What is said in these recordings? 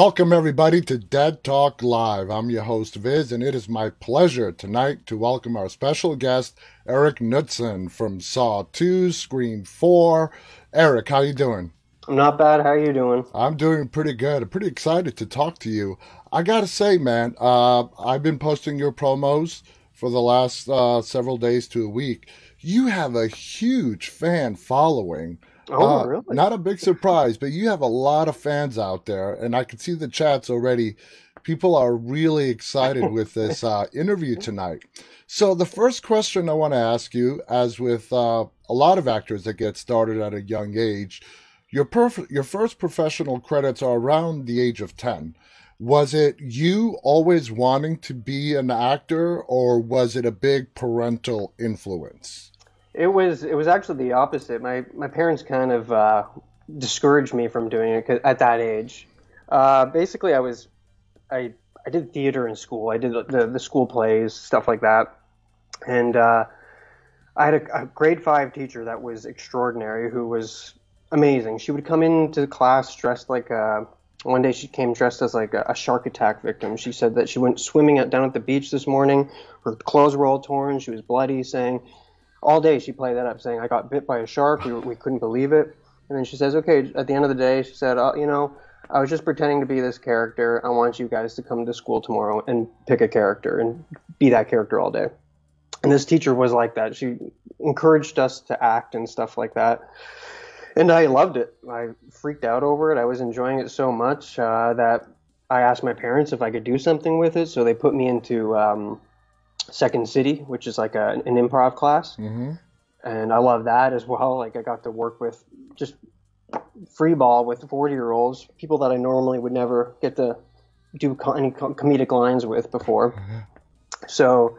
Welcome, everybody, to Dead Talk Live. I'm your host, Viz, and it is my pleasure tonight to welcome our special guest, Eric Knudsen from Saw 2, Scream 4. Eric, how you doing? I'm not bad. How are you doing? I'm doing pretty good. I'm pretty excited to talk to you. I gotta say, man, uh, I've been posting your promos for the last uh, several days to a week. You have a huge fan following. Oh, Uh, really? Not a big surprise, but you have a lot of fans out there, and I can see the chats already. People are really excited with this uh, interview tonight. So, the first question I want to ask you, as with uh, a lot of actors that get started at a young age, your perf- your first professional credits are around the age of 10. Was it you always wanting to be an actor, or was it a big parental influence? It was it was actually the opposite. My my parents kind of uh, discouraged me from doing it at that age. Uh, basically, I was I I did theater in school. I did the the school plays stuff like that, and uh, I had a, a grade five teacher that was extraordinary, who was amazing. She would come into class dressed like a. One day she came dressed as like a, a shark attack victim. She said that she went swimming at, down at the beach this morning. Her clothes were all torn. She was bloody, saying all day she played that up, saying I got bit by a shark. We, we couldn't believe it. And then she says, okay. At the end of the day, she said, oh, you know, I was just pretending to be this character. I want you guys to come to school tomorrow and pick a character and be that character all day. And this teacher was like that. She encouraged us to act and stuff like that. And I loved it. I freaked out over it. I was enjoying it so much uh, that I asked my parents if I could do something with it. So they put me into um, Second City, which is like a, an improv class hmm and I love that as well. Like I got to work with just free ball with 40 year olds, people that I normally would never get to do co- any co- comedic lines with before. So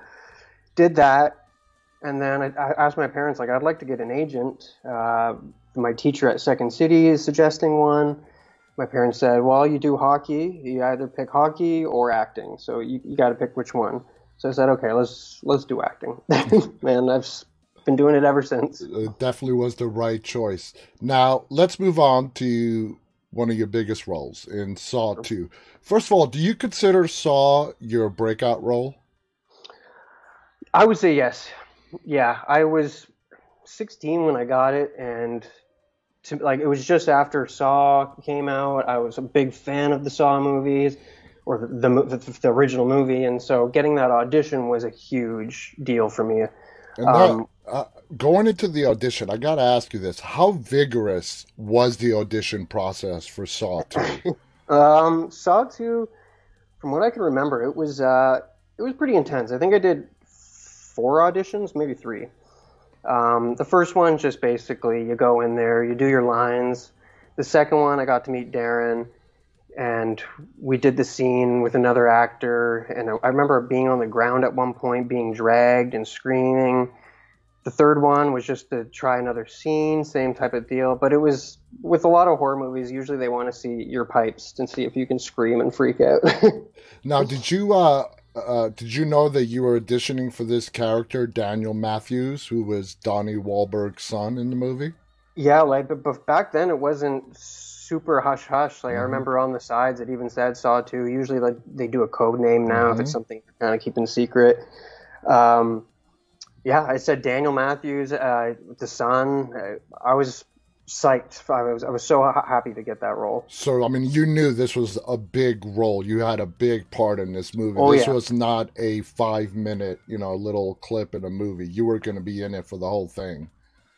did that, and then I, I asked my parents like I'd like to get an agent. Uh, my teacher at Second City is suggesting one. My parents said, "Well, you do hockey. You either pick hockey or acting. So you, you got to pick which one." So I said, "Okay, let's let's do acting." Man, I've been doing it ever since. It definitely was the right choice. Now, let's move on to one of your biggest roles in Saw 2. First of all, do you consider Saw your breakout role? I would say yes. Yeah, I was 16 when I got it, and to, like it was just after Saw came out. I was a big fan of the Saw movies, or the the, the, the original movie, and so getting that audition was a huge deal for me. And Um, that, uh, going into the audition, I got to ask you this. How vigorous was the audition process for Saw 2? Um, Saw 2, from what I can remember, it was uh, it was pretty intense. I think I did four auditions, maybe three. Um, the first one just basically you go in there, you do your lines. The second one, I got to meet Darren, and we did the scene with another actor. And I, remember being on the ground at one point, being dragged and screaming. The third one was just to try another scene, same type of deal. But it was with a lot of horror movies. Usually they want to see your pipes and see if you can scream and freak out. now, did you uh, uh, did you know that you were auditioning for this character, Daniel Matthews, who was Donnie Wahlberg's son in the movie? yeah, like but, but back then it wasn't super hush hush. Like I Mhm. remember on the sides it even said Saw Two. Usually like they do a code name now if it's Mhm. something you're kind of keeping secret. Um, yeah, I said Daniel Matthews, uh, the son. Uh, I was psyched. I was I was so ha- happy to get that role. So, I mean, you knew this was a big role. You had a big part in this movie. Oh, this yeah. was not a five minute, you know, little clip in a movie. You were going to be in it for the whole thing.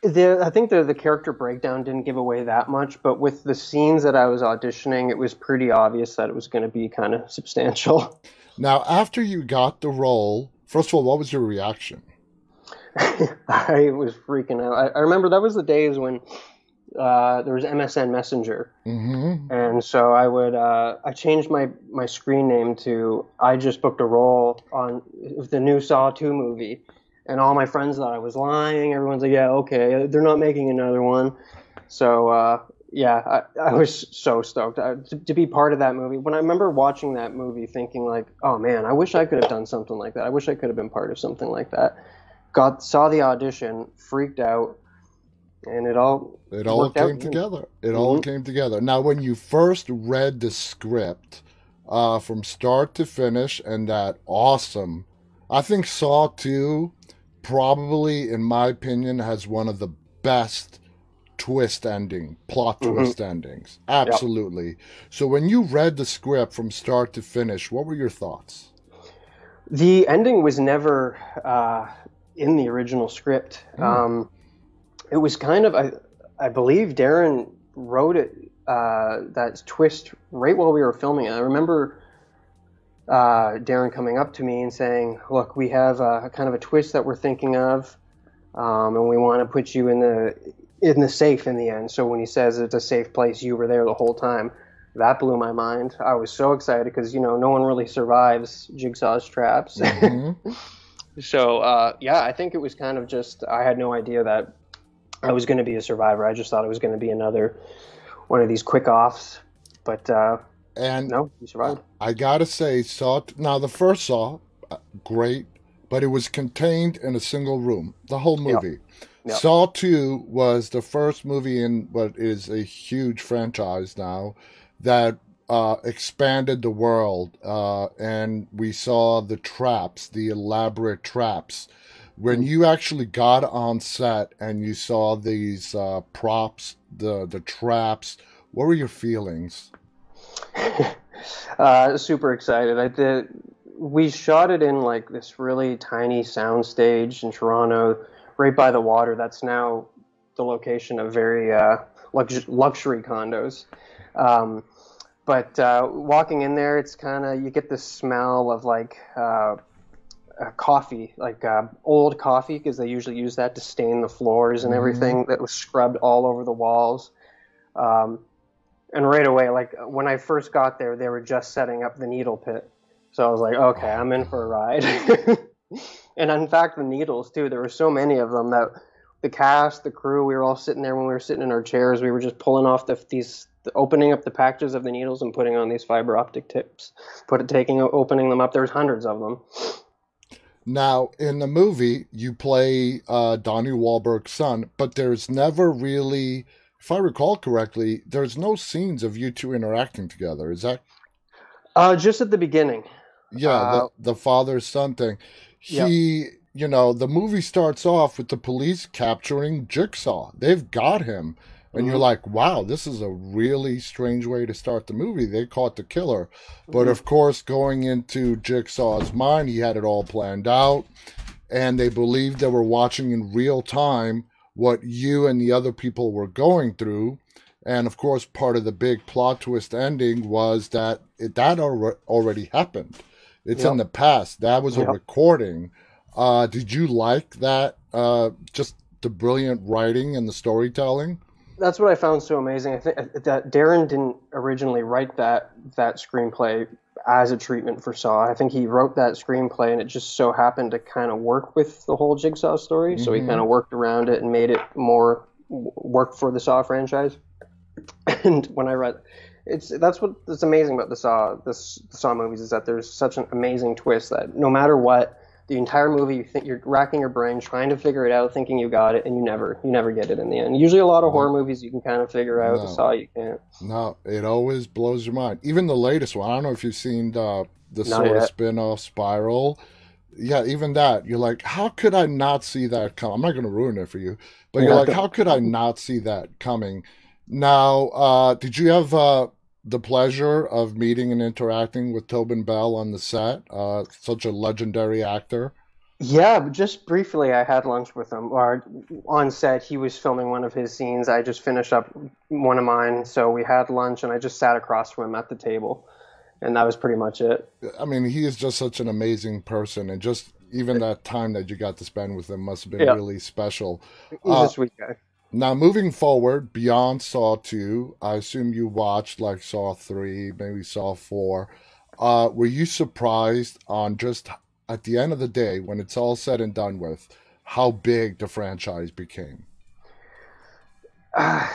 The, I think the the character breakdown didn't give away that much, but with the scenes that I was auditioning, it was pretty obvious that it was going to be kind of substantial. Now, after you got the role, first of all, what was your reaction? I was freaking out. I, I remember that was the days when uh, there was MSN Messenger, Mm-hmm. and so I would uh, I changed my my screen name to I just booked a role on the new Saw two movie, and all my friends thought I was lying. Everyone's like, yeah, okay, they're not making another one. So uh, yeah, I, I was so stoked uh, to, to be part of that movie. When I remember watching that movie, thinking like, oh man, I wish I could have done something like that. I wish I could have been part of something like that. Got saw the audition, freaked out, and it all it all came out. together. It mm-hmm. all came together. Now, when you first read the script uh, from start to finish, and that awesome, I think Saw Two probably, in my opinion, has one of the best twist ending, plot mm-hmm. twist endings. Absolutely. Yep. So when you read the script from start to finish, what were your thoughts? The ending was never uh, in the original script. Mm. Um, it was kind of, I, I believe Darren wrote it, uh, that twist right while we were filming it. I remember uh, Darren coming up to me and saying, "Look, we have a, a kind of a twist that we're thinking of, um, and we want to put you in the in the safe in the end. So when he says it's a safe place, you were there the whole time. That blew my mind. I was so excited because you know no one really survives Jigsaw's traps. Mm-hmm. so uh, yeah, I think it was kind of just I had no idea that I was going to be a survivor. I just thought it was going to be another one of these quick offs. But uh, and no, you survived. I gotta say, Saw now the first Saw, uh, great, but it was contained in a single room. The whole movie. Yep. Yep. Saw 2 was the first movie in what is a huge franchise now that uh, expanded the world, uh, and we saw the traps, the elaborate traps. When you actually got on set and you saw these uh, props, the the traps, what were your feelings? Uh, super excited. I did. We shot it in like this really tiny sound stage in Toronto right by the water. That's now the location of very uh, lux- luxury condos. Um, but uh, walking in there, it's kind of you get the smell of like uh, coffee, like uh, old coffee, because they usually use that to stain the floors and mm-hmm. everything mm-hmm. that was scrubbed all over the walls. Um, and right away, like when I first got there, they were just setting up the needle pit. So I was like, okay, I'm in for a ride. and in fact, the needles too. There were so many of them that the cast, the crew, we were all sitting there when we were sitting in our chairs. We were just pulling off the, these, the, opening up the packages of the needles and putting on these fiber optic tips. Put it, taking, opening them up. There's hundreds of them. Now, in the movie, you play uh, Donnie Wahlberg's son, but there's never really, if I recall correctly, there's no scenes of you two interacting together. Is that? Uh, just at the beginning. Yeah, uh, the, the father son thing he, you know, the movie starts off with the police capturing Jigsaw. They've got him. And mm-hmm. you're like, wow, this is a really strange way to start the movie. They caught the killer. Mm-hmm. But of course, going into Jigsaw's mind, he had it all planned out. And they believed they were watching in real time what you and the other people were going through. And of course, part of the big plot twist ending was that it, that already happened. It's yep. in the past. That was a yep. recording. Uh, did you like that? Uh, just the brilliant writing and the storytelling. That's what I found so amazing. I think uh, that Darren didn't originally write that that screenplay as a treatment for Saw. I think he wrote that screenplay, and it just so happened to kind of work with the whole Jigsaw story. Mm-hmm. So he mm-hmm. kind of worked around it and made it more work for the Saw franchise. And when I read it's that's what that's amazing about the Saw this the Saw movies is that there's such an amazing twist that no matter what the entire movie you think you're racking your brain trying to figure it out thinking you got it and you never you never get it in the end usually a lot of horror movies you can kind of figure out no. the Saw you can't no it always blows your mind even the latest one I don't know if you've seen the the Not sort yet. of spin-off Spiral yeah, even that, you're like, how could I not see that come? I'm not going to ruin it for you, but you're like, how could I not see that coming? Now, uh, did you have uh, the pleasure of meeting and interacting with Tobin Bell on the set? Uh, such a legendary actor. Yeah, just briefly, I had lunch with him. Or on set, he was filming one of his scenes. I just finished up one of mine, so we had lunch, and I just sat across from him at the table, and that was pretty much it. I mean, he is just such an amazing person, and just even that time that you got to spend with him must have been yeah. really special. He's uh, a sweet guy. Now, moving forward beyond Saw 2, I assume you watched like Saw 3, maybe Saw 4. Uh, were you surprised on just at the end of the day, when it's all said and done with, how big the franchise became? Uh,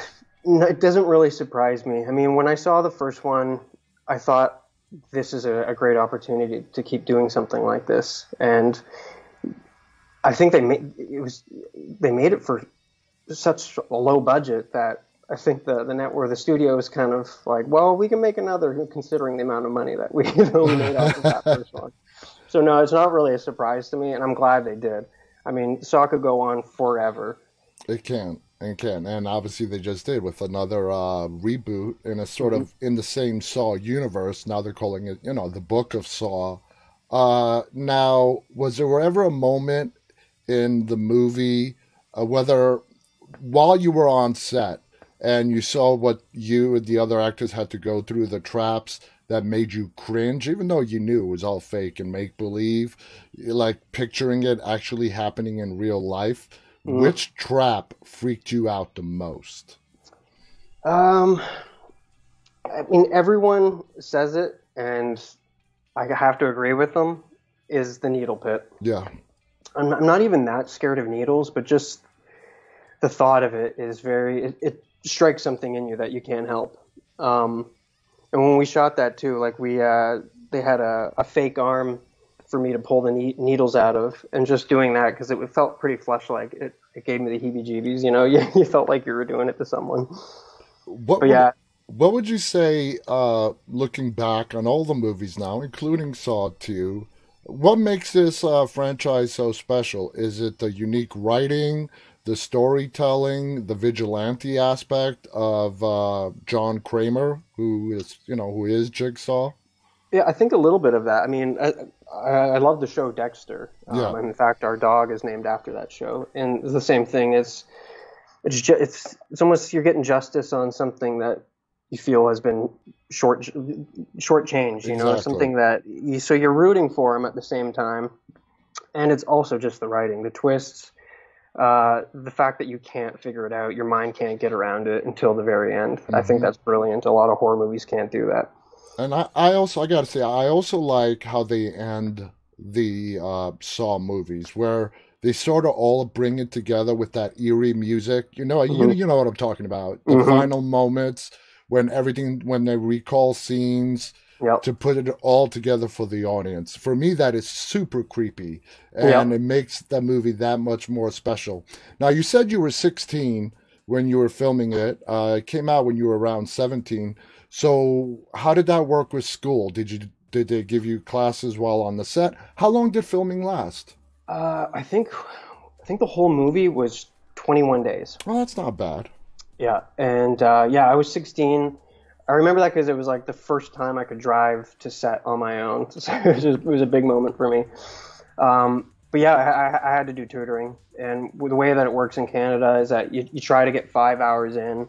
it doesn't really surprise me. I mean, when I saw the first one, I thought this is a, a great opportunity to keep doing something like this. And I think they made it was they made it for such a low budget that I think the the net where the studio is kind of like, well, we can make another considering the amount of money that we made off of that first one. So no, it's not really a surprise to me, and I'm glad they did. I mean, Saw could go on forever. It can. It can. And obviously they just did with another uh, reboot in a sort mm-hmm. of in the same Saw universe. Now they're calling it, you know, the Book of Saw. Uh, now, was there ever a moment in the movie, uh, whether while you were on set and you saw what you and the other actors had to go through, the traps that made you cringe, even though you knew it was all fake and make believe, like picturing it actually happening in real life? Mm. Which trap freaked you out the most? Um, I mean, everyone says it, and I have to agree with them. Is the needle pit? Yeah. I'm, I'm not even that scared of needles, but just the thought of it is very. It, it strikes something in you that you can't help. Um, and when we shot that too, like we, uh, they had a, a fake arm for me to pull the ne- needles out of, and just doing that because it felt pretty flesh-like. It, it gave me the heebie-jeebies. You know, you, you felt like you were doing it to someone. What but yeah. Would, what would you say, uh, looking back on all the movies now, including Saw 2, what makes this uh, franchise so special? Is it the unique writing, the storytelling, the vigilante aspect of uh, John Kramer, who is you know who is Jigsaw? Yeah, I think a little bit of that. I mean, I, I love the show Dexter. Um, yeah. In fact, our dog is named after that show, and it's the same thing. It's it's just, it's it's almost you're getting justice on something that you feel has been short short change. You exactly. know, something that you, so you're rooting for him at the same time, and it's also just the writing, the twists. Uh, the fact that you can't figure it out, your mind can't get around it until the very end. Mm-hmm. I think mm-hmm. that's brilliant. A lot of horror movies can't do that. And I, I also I gotta say I also like how they end the uh, Saw movies where they sort of all bring it together with that eerie music. You know, mm-hmm. you you know what I'm talking about. The mm-hmm. final moments when everything when they recall scenes yep. to put it all together for the audience. For me, that is super creepy, and yep. it makes the movie that much more special. Now, you said you were 16 when you were filming it. Uh, it came out when you were around 17. So how did that work with school? Did you did they give you classes while on the set? How long did filming last? Uh, I think I think the whole movie was 21 days. Well, that's not bad. Yeah, and uh, yeah, I was 16. I remember that because it was like the first time I could drive to set on my own. So it, was it was a big moment for me. Um, but yeah, I, I, had to do tutoring, and the way that it works in Canada is that you, you try to get five hours in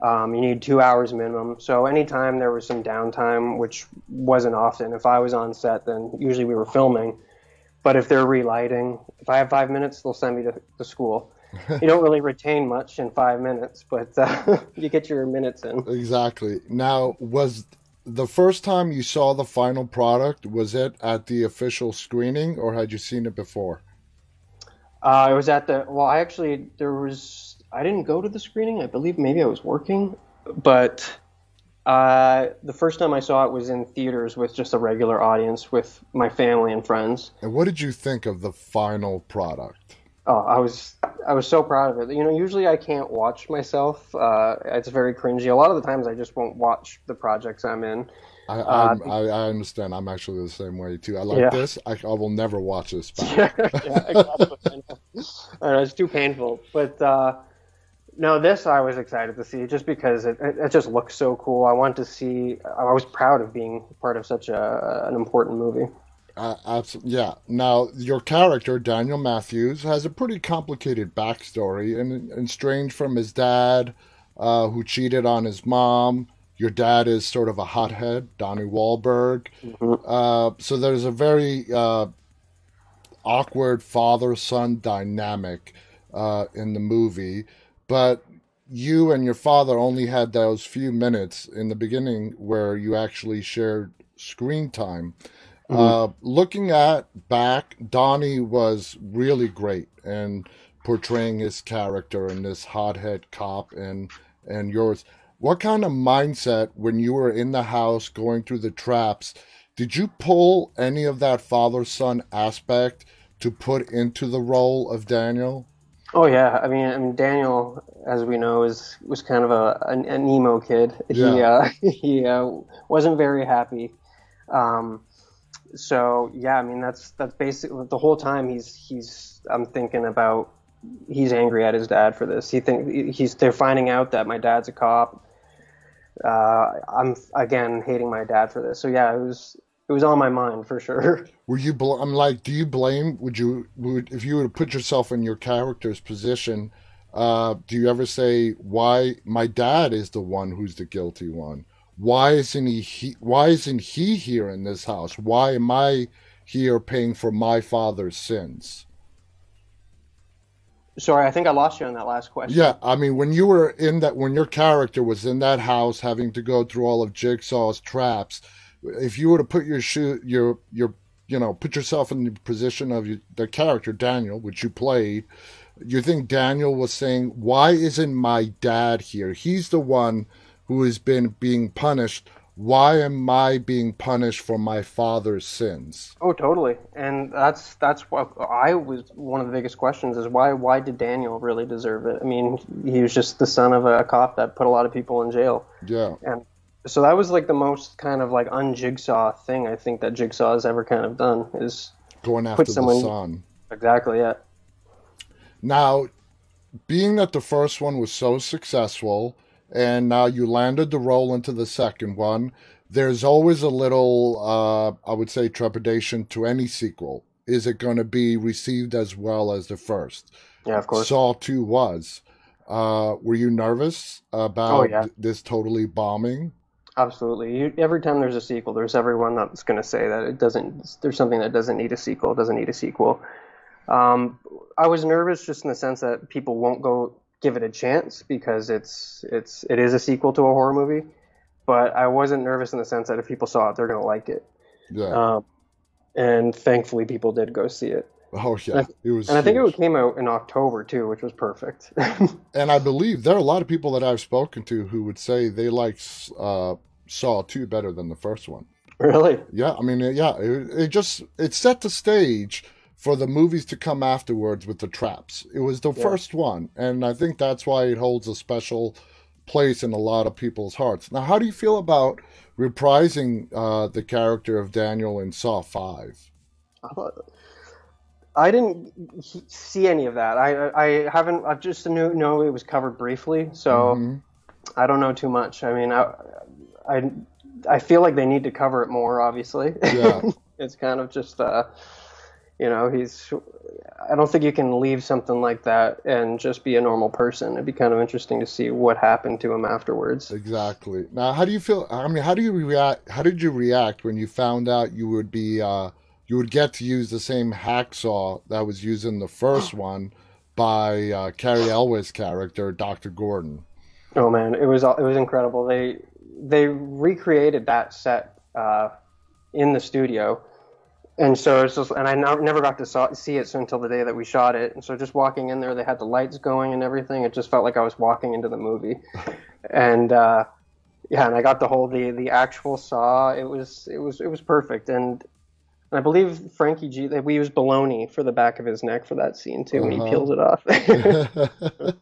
um, you need two hours minimum. So anytime there was some downtime, which wasn't often, if I was on set, then usually we were filming. But if they're relighting, if I have five minutes, they'll send me to, to school. you don't really retain much in five minutes, but uh, you get your minutes in. Exactly. Now, was the first time you saw the final product, was it at the official screening or had you seen it before? Uh, it was at the, well, I actually, there was I didn't go to the screening. I believe maybe I was working, but uh, the first time I saw it was in theaters with just a regular audience with my family and friends. And what did you think of the final product? Oh, I was I was so proud of it. You know, usually I can't watch myself. Uh, it's very cringy. A lot of the times I just won't watch the projects I'm in. I, uh, I, I understand. I'm actually the same way too. I like yeah. this. I, I, will never watch this back. yeah, exactly. Know. it's too painful. But uh, no, this I was excited to see just because it, it just looks so cool. I want to see. I was proud of being part of such a, an important movie. Uh, absolutely, yeah. Now, your character, Daniel Matthews, has a pretty complicated backstory and, and strange from his dad, uh, who cheated on his mom. Your dad is sort of a hothead, Donnie Wahlberg. Mm-hmm. Uh, so there's a very uh, awkward father son dynamic uh, in the movie but you and your father only had those few minutes in the beginning where you actually shared screen time. Mm-hmm. Uh, looking at back, Donnie was really great in portraying his character and this hothead cop and and yours. What kind of mindset when you were in the house going through the traps? Did you pull any of that father son aspect to put into the role of Daniel? Oh yeah, I mean, I mean Daniel, as we know, is was kind of a an, an emo kid. He Yeah. uh, he uh, wasn't very happy. Um, so yeah, I mean that's that's basically the whole time he's he's I'm thinking about he's angry at his dad for this. He think he's they're finding out that my dad's a cop. Uh, I'm again hating my dad for this. So yeah, it was it was on my mind for sure. Were you? Bl- I'm like, do you blame? Would you? Would if you were to put yourself in your character's position? Uh, do you ever say why my dad is the one who's the guilty one? Why isn't he, he? Why isn't he here in this house? Why am I here paying for my father's sins? Sorry, I think I lost you on that last question. Yeah, I mean, when you were in that, when your character was in that house, having to go through all of Jigsaw's traps, if you were to put your shoe, your your, you know, put yourself in the position of your, the character Daniel, which you played, you think Daniel was saying, "Why isn't my dad here? He's the one who has been being punished. Why am I being punished for my father's sins?" Oh, totally. And that's that's what I was. One of the biggest questions is why why did Daniel really deserve it? I mean, he was just the son of a cop that put a lot of people in jail, Yeah, and so that was like the most kind of like unjigsaw thing I think that Jigsaw has ever kind of done is going after the someone- son. exactly yeah. Now, being that the first one was so successful, and now you landed the role into the second one, there's always a little, uh, I would say, trepidation to any sequel. Is it going to be received as well as the first? Yeah, of course. Saw 2 was. Uh, were you nervous about Oh, yeah. this totally bombing? Absolutely. You, every time there's a sequel, there's everyone that's going to say that it doesn't. There's something that doesn't need a sequel. Doesn't need a sequel. Um, I was nervous just in the sense that people won't go give it a chance because it's it's it is a sequel to a horror movie. But I wasn't nervous in the sense that if people saw it, they're going to like it. Yeah. Um, and thankfully, people did go see it. oh, yeah. It was. And I think it came out in October too, which was perfect. and I believe there are a lot of people that I've spoken to who would say they like uh, Saw 2 better than the first one. really? Yeah, I mean, yeah, it, it just it set the stage for the movies to come afterwards with the traps. It was the Yeah. first one, and I think that's why it holds a special place in a lot of people's hearts. Now, how do you feel about reprising uh, the character of Daniel in Saw Five? I didn't see any of that. I I haven't. I just knew know it was covered briefly, so Mhm. I don't know too much. I mean, I I, I feel like they need to cover it more. Obviously, Yeah. it's kind of just uh, you know, he's. I don't think you can leave something like that and just be a normal person. It'd be kind of interesting to see what happened to him afterwards. Exactly. Now, how do you feel? I mean, how do you react? How did you react when you found out you would be uh, you would get to use the same hacksaw that was used in the first one by uh, Cary Elwes' character, Doctor Gordon? Oh man, it was it was incredible. They they recreated that set uh, in the studio, and so it's just and I never got to saw, see it until the day that we shot it. And so just walking in there, they had the lights going and everything. It just felt like I was walking into the movie, and uh, yeah, and I got to hold the the actual saw. It was it was it was perfect, and. And I believe Frankie G. That we used baloney for the back of his neck for that scene too when he Uh-huh. peels it off.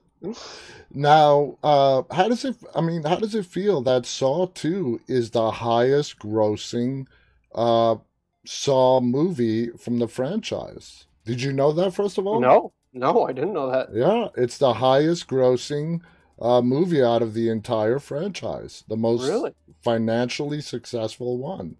now, uh, how does it? I mean, how does it feel that Saw Two is the highest grossing uh, Saw movie from the franchise? Did you know that? First of all, no, no, I didn't know that. Yeah, it's the highest grossing uh, movie out of the entire franchise, the most Really? financially successful one.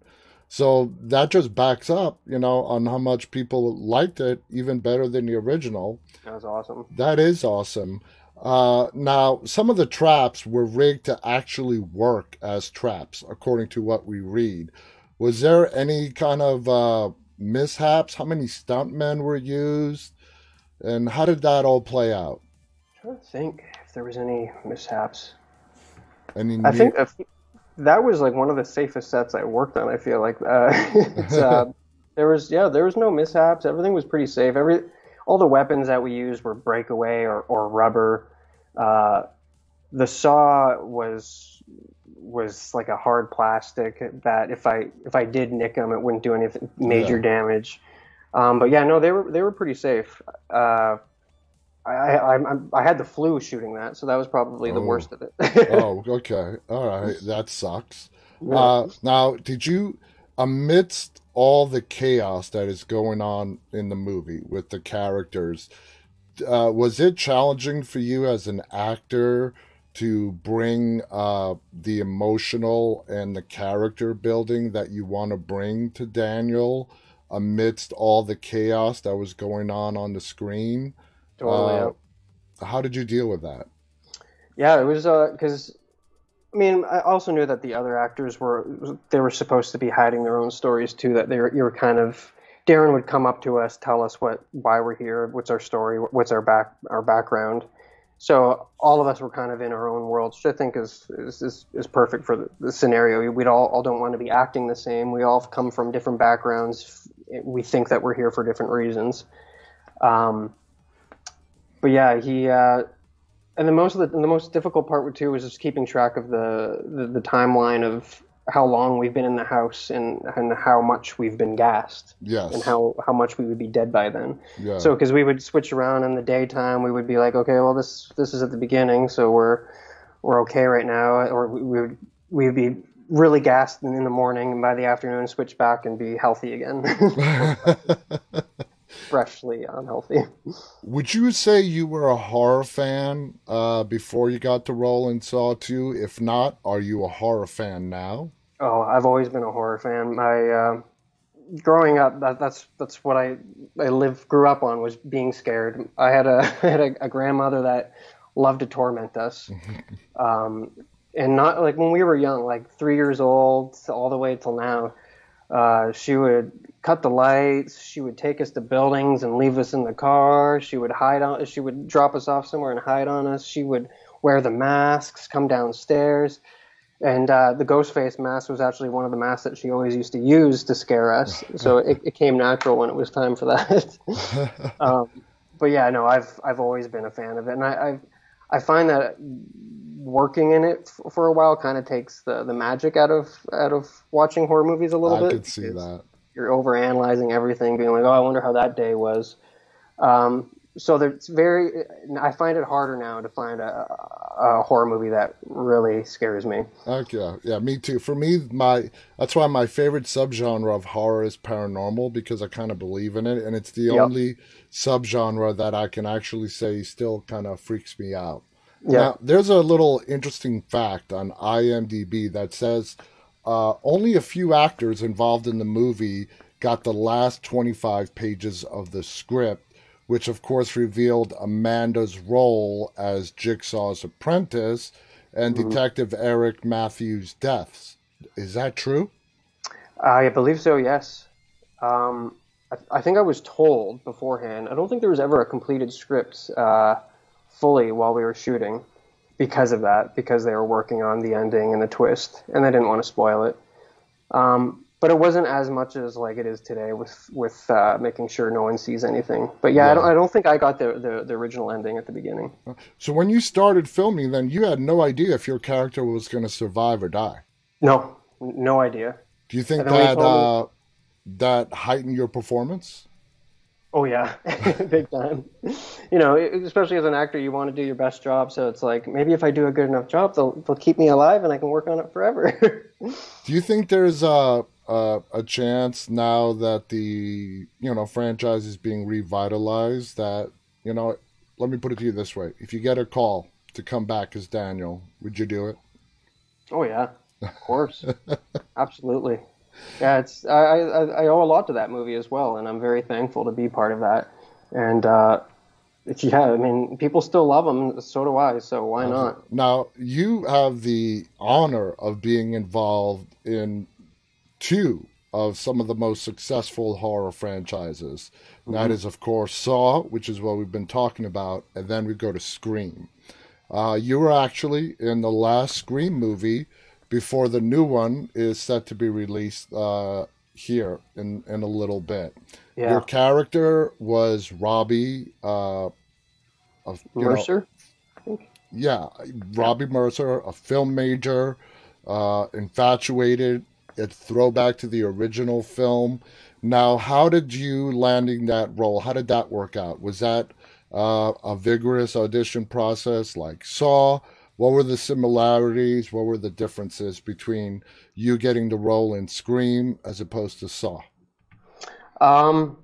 So that just backs up, you know, on how much people liked it even better than the original. That was awesome. That is awesome. Uh, now, some of the traps were rigged to actually work as traps, according to what we read. Was there any kind of uh, mishaps? How many stuntmen were used? And how did that all play out? I trying to think if there was any mishaps. Any I think if, that was like one of the safest sets I worked on. I feel like uh, uh, there was yeah there was no mishaps. Everything was pretty safe. Every all the weapons that we used were breakaway or, or rubber. Uh, the saw was was like a hard plastic that if I if I did nick them, it wouldn't do any major Yeah. damage. Um, but yeah, no, they were they were pretty safe. Uh, I, I I had the flu shooting that, so that was probably the Oh. worst of it. oh, okay. All right. That sucks. Yeah. Uh, now, did you, amidst all the chaos that is going on in the movie with the characters, uh, was it challenging for you as an actor to bring uh, the emotional and the character building that you want to bring to Daniel amidst all the chaos that was going on on the screen? totally. Uh. How did you deal with that? Yeah, it was because I mean I also knew that the other actors were they were supposed to be hiding their own stories too. That they were you were kind of Darren would come up to us, tell us what why we're here, what's our story, what's our back our background. So all of us were kind of in our own worlds, which I think is is, is, is perfect for the, the scenario. We'd all, all don't want to be acting the same. We all come from different backgrounds. We think that we're here for different reasons. Um, but yeah, he uh, and the most of the, the most difficult part too was just keeping track of the, the the timeline of how long we've been in the house and and how much we've been gassed Yes. and how how much we would be dead by then. yeah. So because we would switch around in the daytime, we would be like, okay, well this this is at the beginning, so we're we're okay right now, or we, we would we would be really gassed in the morning, and by the afternoon switch back and be healthy again, freshly unhealthy. Would you say you were a horror fan uh, before you got to role in Saw 2? If not, are you a horror fan now? Oh, I've always been a horror fan. My uh, growing up, that, that's that's what I I lived grew up on was being scared. I had a I had a, a grandmother that loved to torment us, um, and not like when we were young, like three years old all the way till now. Uh, she would cut the lights. She would take us to buildings and leave us in the car. She would hide on. She would drop us off somewhere and hide on us. She would wear the masks, come downstairs. And uh, the ghost face mask was actually one of the masks that she always used to use to scare us. So it, it came natural when it was time for that. um, but yeah, no, I've I've always been a fan of it, and I I've, I find that working in it f- for a while kind of takes the, the magic out of out of watching horror movies a little I bit. I could see that. You're over analyzing everything, being like, oh, I wonder how that day was. Um, so it's very. I find it harder now to find a, a horror movie that really scares me. Okay, yeah, me too. For me, my that's why my favorite subgenre of horror is paranormal because I kind of believe in it, and it's the Yep. only subgenre that I can actually say still kind of freaks me out. Yeah. Now, there's a little interesting fact on IMDb that says uh, only a few actors involved in the movie got the last 25 pages of the script, which of course revealed Amanda's role as Jigsaw's apprentice and Detective Eric Matthews' deaths. Is that true? I believe so. Yes. Um, I, I think I was told beforehand. I don't think there was ever a completed script uh, fully while we were shooting because of that. Because they were working on the ending and the twist, and they didn't want to spoil it. Um, but it wasn't as much as like it is today with with uh, making sure no one sees anything. But yeah, Yeah. I, don't, I don't think I got the, the the original ending at the beginning. So when you started filming, then you had no idea if your character was going to survive or die. No, no idea. Do you think And then we that uh, that heightened your performance? Oh yeah, big time. You know, especially as an actor, you want to do your best job. So it's like maybe if I do a good enough job, they'll they'll keep me alive and I can work on it forever. Do you think there's a, a a chance now that the you know franchise is being revitalized that you know? Let me put it to you this way: if you get a call to come back as Daniel, would you do it? oh yeah, of course, absolutely. Yeah, it's I, I I owe a lot to that movie as well, and I'm very thankful to be part of that. And uh, it's, yeah, I mean, people still love them. So do I. So why not? Now you have the honor of being involved in two of some of the most successful horror franchises. And That is, of course, Saw, which is what we've been talking about, and then we go to Scream. Uh, you were actually in the last Scream movie before the new one is set to be released uh, here in, in a little bit. Yeah, Your character was Robbie. Uh, of, you know, Mercer. yeah, Robbie Mercer, a film major, uh, infatuated, a throwback to the original film. Now, how did you landing that role? How did that work out? Was that uh, a vigorous audition process like Saw? What were the similarities? What were the differences between you getting the role in Scream as opposed to Saw? Um,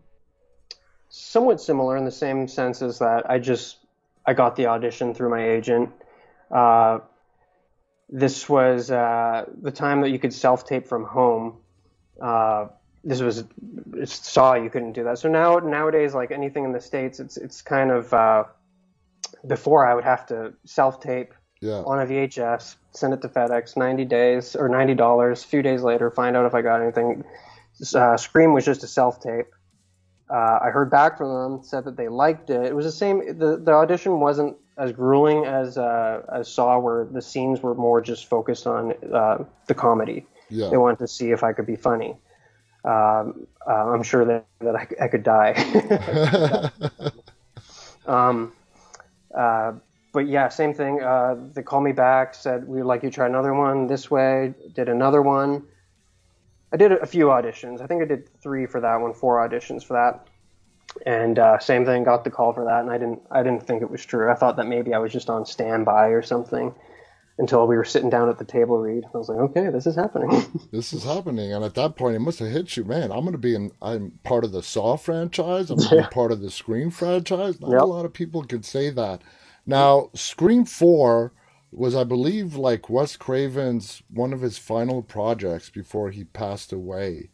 somewhat similar in the same sense as that I just I got the audition through my agent. Uh, this was uh, the time that you could self tape from home. Uh, this was saw you couldn't do that. So now nowadays, like anything in the states, it's it's kind of uh, before I would have to self tape Yeah. on a VHS, send it to FedEx, 90 days or 90 dollars. A few days later, find out if I got anything. Uh, Scream was just a self tape. Uh, I heard back from them, said that they liked it. It was the same. The, the audition wasn't as grueling as uh, as Saw, where the scenes were more just focused on uh, the comedy. Yeah. They wanted to see if I could be funny. Um, uh, I'm sure that, that I, I could die. um, uh, but yeah, same thing. Uh, they called me back, said we would like you to try another one this way. Did another one. I did a few auditions. I think I did three for that one, four auditions for that. And uh, same thing, got the call for that, and I didn't. I didn't think it was true. I thought that maybe I was just on standby or something until we were sitting down at the table read. I was like, okay, this is happening. this is happening, and at that point, it must have hit you, man. I'm going to be in. I'm part of the Saw franchise. I'm Yeah. part of the Scream franchise. Not Yep. a lot of people could say that. Now, Scream Four was, I believe, like Wes Craven's one of his final projects before he passed away.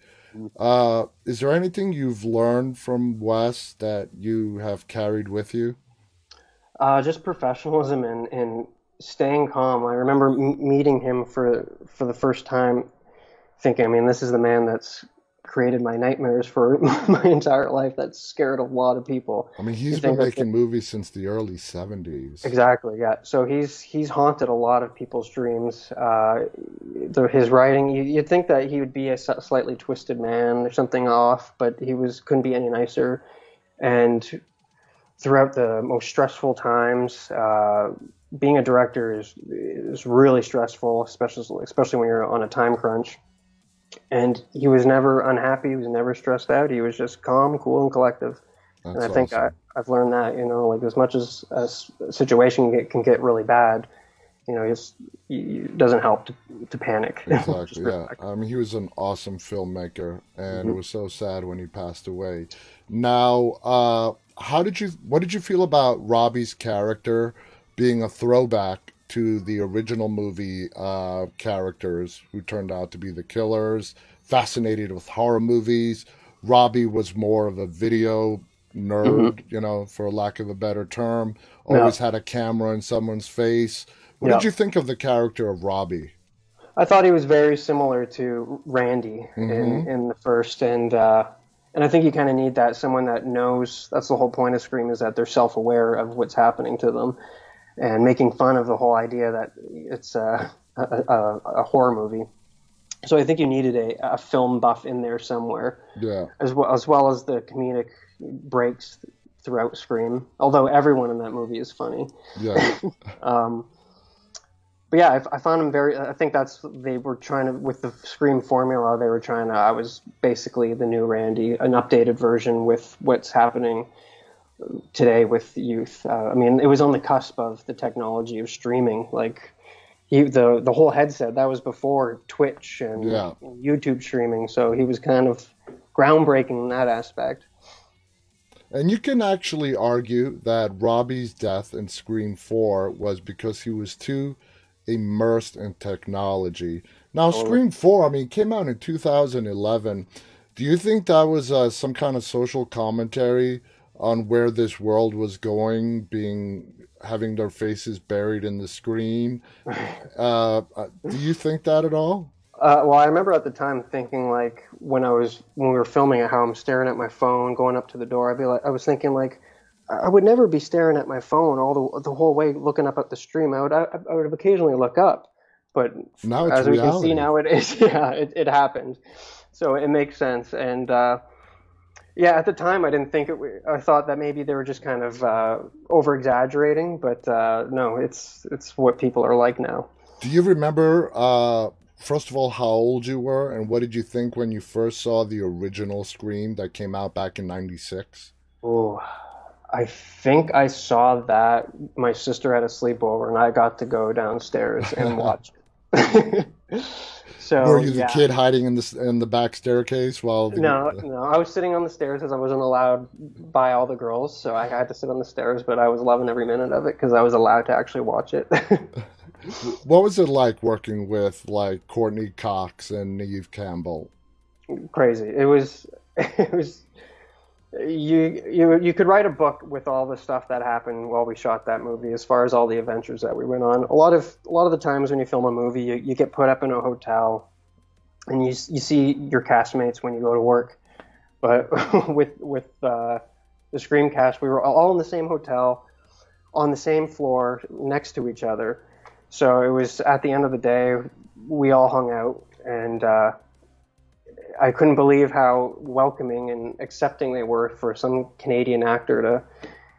Uh, is there anything you've learned from Wes that you have carried with you? Uh, just professionalism and, and staying calm. I remember m- meeting him for for the first time, thinking, I mean, this is the man that's created my nightmares for my entire life. That's scared a lot of people. I mean, he's been making movies since the early 70s. Exactly, yeah. So he's he's haunted a lot of people's dreams. Uh, the, his writing, you, you'd think that he would be a slightly twisted man or something off, but he was couldn't be any nicer. And throughout the most stressful times, uh, being a director is is really stressful, especially especially when you're on a time crunch. And he was never unhappy. He was never stressed out. He was just calm, cool, and collective. That's And I think awesome. I, I've learned that, you know, like as much as a situation can get, can get really bad, you know, it's, it doesn't help to, to panic. Exactly. Yeah. I mean, he was an awesome filmmaker, and it Mhm. was so sad when he passed away. Now, uh, how did you? What did you feel about Robbie's character being a throwback to the original movie uh, characters who turned out to be the killers? Fascinated with horror movies. Robbie was more of a video nerd, you know, for lack of a better term. Mm-hmm. Yeah. Always had a camera in someone's face. What Yeah. did you think of the character of Robbie? I thought he was very similar to Randy in, Mhm. in the first, and uh, and I think you kind of need that someone that knows. That's the whole point of Scream is that they're self aware of what's happening to them, and making fun of the whole idea that it's a a, a, a horror movie. So I think you needed a, a film buff in there somewhere. Yeah. as well as well as the comedic breaks throughout Scream. Although everyone in that movie is funny. Yeah. Um, but yeah, I, I found him very. I think that's they were trying to with the Scream formula. They were trying to. I was basically the new Randy, an updated version with what's happening today with youth. Uh, I mean, it was on the cusp of the technology of streaming. Like he, the the whole headset that was before Twitch and Yeah. YouTube streaming. So he was kind of groundbreaking in that aspect. And you can actually argue that Robbie's death in Scream 4 was because he was too immersed in technology. Now, Totally. Scream 4, I mean, came out in 2011. Do you think that was uh, some kind of social commentary on where this world was going, being having their faces buried in the screen? Uh, uh, do you think that at all? Uh, well, I remember at the time thinking like when I was when we were filming it, how I'm staring at my phone, going up to the door. I'd be like, I was thinking like, I would never be staring at my phone all the the whole way, looking up at the stream. I would I, I would occasionally look up, but Now it's as we can see now, it is yeah, it, it happened. So it makes sense, and uh, yeah, at the time I didn't think it. I thought that maybe they were just kind of uh, over exaggerating, but uh, no, it's it's what people are like now. Do you remember, uh, first of all, how old you were, and what did you think when you first saw the original Scream that came out back in '96? Oh, I think I saw that my sister had a sleepover and I got to go downstairs and watch it. so were you the yeah. kid hiding in the in the back staircase while? The, no, no, I was sitting on the stairs because I wasn't allowed by all the girls, so I had to sit on the stairs. But I was loving every minute of it because I was allowed to actually watch it. what was it like working with like Courteney Cox and Neve Campbell? Crazy. It was. It was you you you could write a book with all the stuff that happened while we shot that movie as far as all the adventures that we went on. A lot of a lot of the times when you film a movie you, you get put up in a hotel and you you see your castmates when you go to work. But with with uh, the scream cast we were all in the same hotel on the same floor next to each other. So it was at the end of the day we all hung out and uh, I couldn't believe how welcoming and accepting they were for some Canadian actor to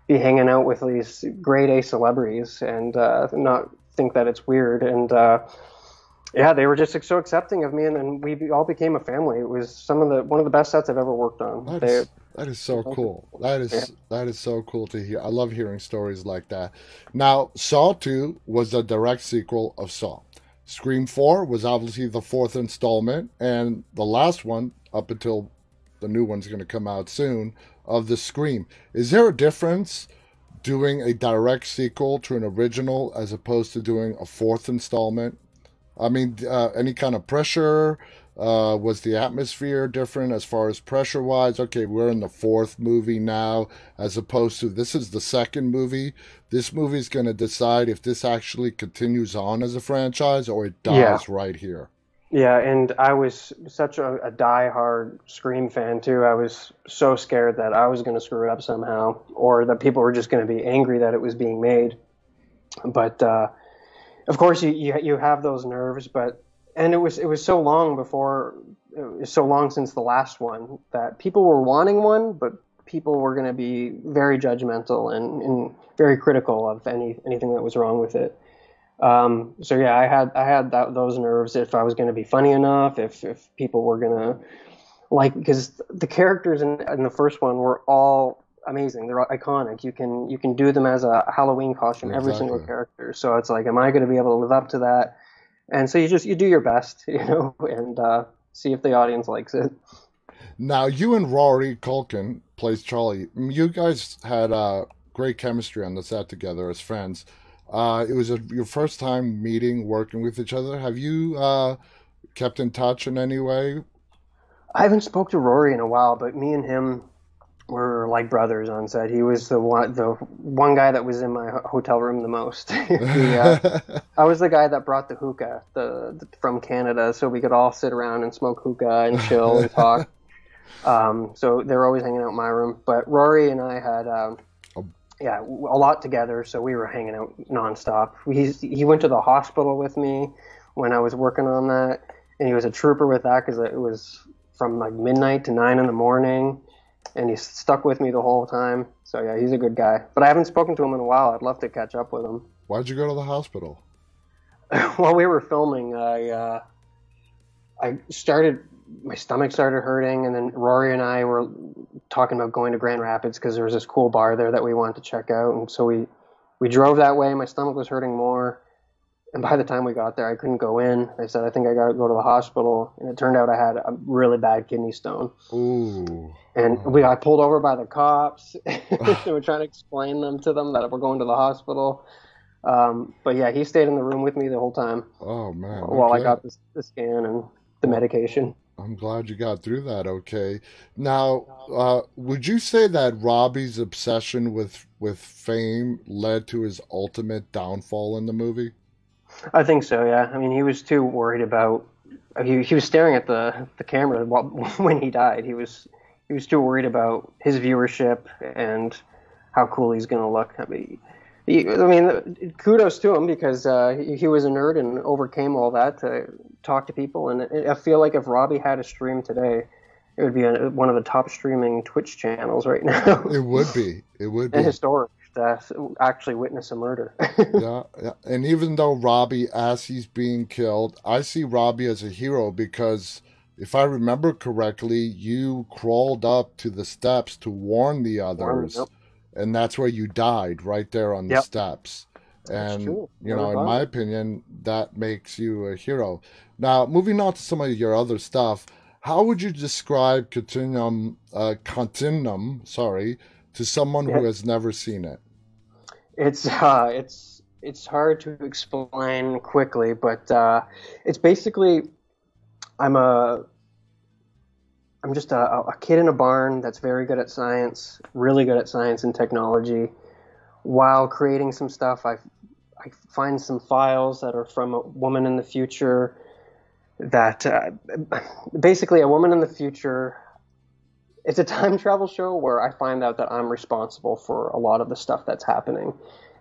be hanging out with these grade A celebrities and uh, not think that it's weird. And uh, yeah, they were just so accepting of me, and then we all became a family. It was some of the one of the best sets I've ever worked on. That is, that is so cool. That is yeah. that is so cool to hear. I love hearing stories like that. Now, Saw Two was a direct sequel of Saw. Scream 4 was obviously the fourth installment, and the last one, up until the new one's going to come out soon, of the Scream. Is there a difference doing a direct sequel to an original as opposed to doing a fourth installment? I mean, uh, any kind of pressure? Uh, was the atmosphere different as far as pressure wise? Okay, we're in the fourth movie now, as opposed to this is the second movie. This movie is going to decide if this actually continues on as a franchise or it dies yeah. right here. Yeah, and I was such a, a die-hard Scream fan too. I was so scared that I was going to screw it up somehow, or that people were just going to be angry that it was being made. But uh, of course, you, you you have those nerves, but and it was it was so long before so long since the last one that people were wanting one, but people were going to be very judgmental and, and, very critical of any anything that was wrong with it. Um, so yeah, I had I had that, those nerves if I was going to be funny enough, if if people were going to like because the characters in, in the first one were all amazing. They're iconic. You can you can do them as a Halloween costume, exactly. every single character. So it's like, am I going to be able to live up to that? And so you just you do your best, you know, and uh, see if the audience likes it. Now you and Rory Culkin plays Charlie. You guys had uh, great chemistry on the set together as friends. Uh, it was a, your first time meeting, working with each other. Have you uh, kept in touch in any way? I haven't spoke to Rory in a while, but me and him were like brothers on set. He was the one, the one guy that was in my hotel room the most. he, uh, I was the guy that brought the hookah the, the, from Canada, so we could all sit around and smoke hookah and chill and talk. Um, so they were always hanging out in my room. But Rory and I had, um, oh. yeah, a lot together. So we were hanging out nonstop. He's, he went to the hospital with me when I was working on that, and he was a trooper with that because it was from like midnight to nine in the morning and he's stuck with me the whole time. So yeah, he's a good guy. But I haven't spoken to him in a while. I'd love to catch up with him. Why'd you go to the hospital? While we were filming, I uh, I started my stomach started hurting, and then Rory and I were talking about going to Grand Rapids because there was this cool bar there that we wanted to check out, and so we we drove that way. My stomach was hurting more, and by the time we got there, I couldn't go in. I said, I think I got to go to the hospital. And it turned out I had a really bad kidney stone. Ooh. And we got pulled over by the cops. we were trying to explain them to them that we're going to the hospital. Um, but yeah, he stayed in the room with me the whole time. Oh, man. While okay. I got the, the scan and the medication. I'm glad you got through that okay. Now, uh, would you say that Robbie's obsession with, with fame led to his ultimate downfall in the movie? I think so. Yeah. I mean, he was too worried about. He he was staring at the the camera while, when he died. He was he was too worried about his viewership and how cool he's going to look. I mean, he, I mean, kudos to him because uh, he, he, was a nerd and overcame all that to talk to people. And I feel like if Robbie had a stream today, it would be a, one of the top streaming Twitch channels right now. it would be. It would be. And historic to actually witness a murder. yeah, yeah, and even though Robbie, as he's being killed, I see Robbie as a hero because if I remember correctly, you crawled up to the steps to warn the others. and that's where you died right there on the Yep. steps. And true. you know, in my opinion, that makes you a hero. Now, moving on to some of your other stuff, how would you describe Continuum, uh, Continuum, sorry, to someone who has never seen it? It's uh, it's it's hard to explain quickly, but uh, it's basically I'm a I'm just a, a kid in a barn that's very good at science, really good at science and technology. While creating some stuff, I I find some files that are from a woman in the future. That uh, basically a woman in the future. It's a time travel show where I find out that I'm responsible for a lot of the stuff that's happening,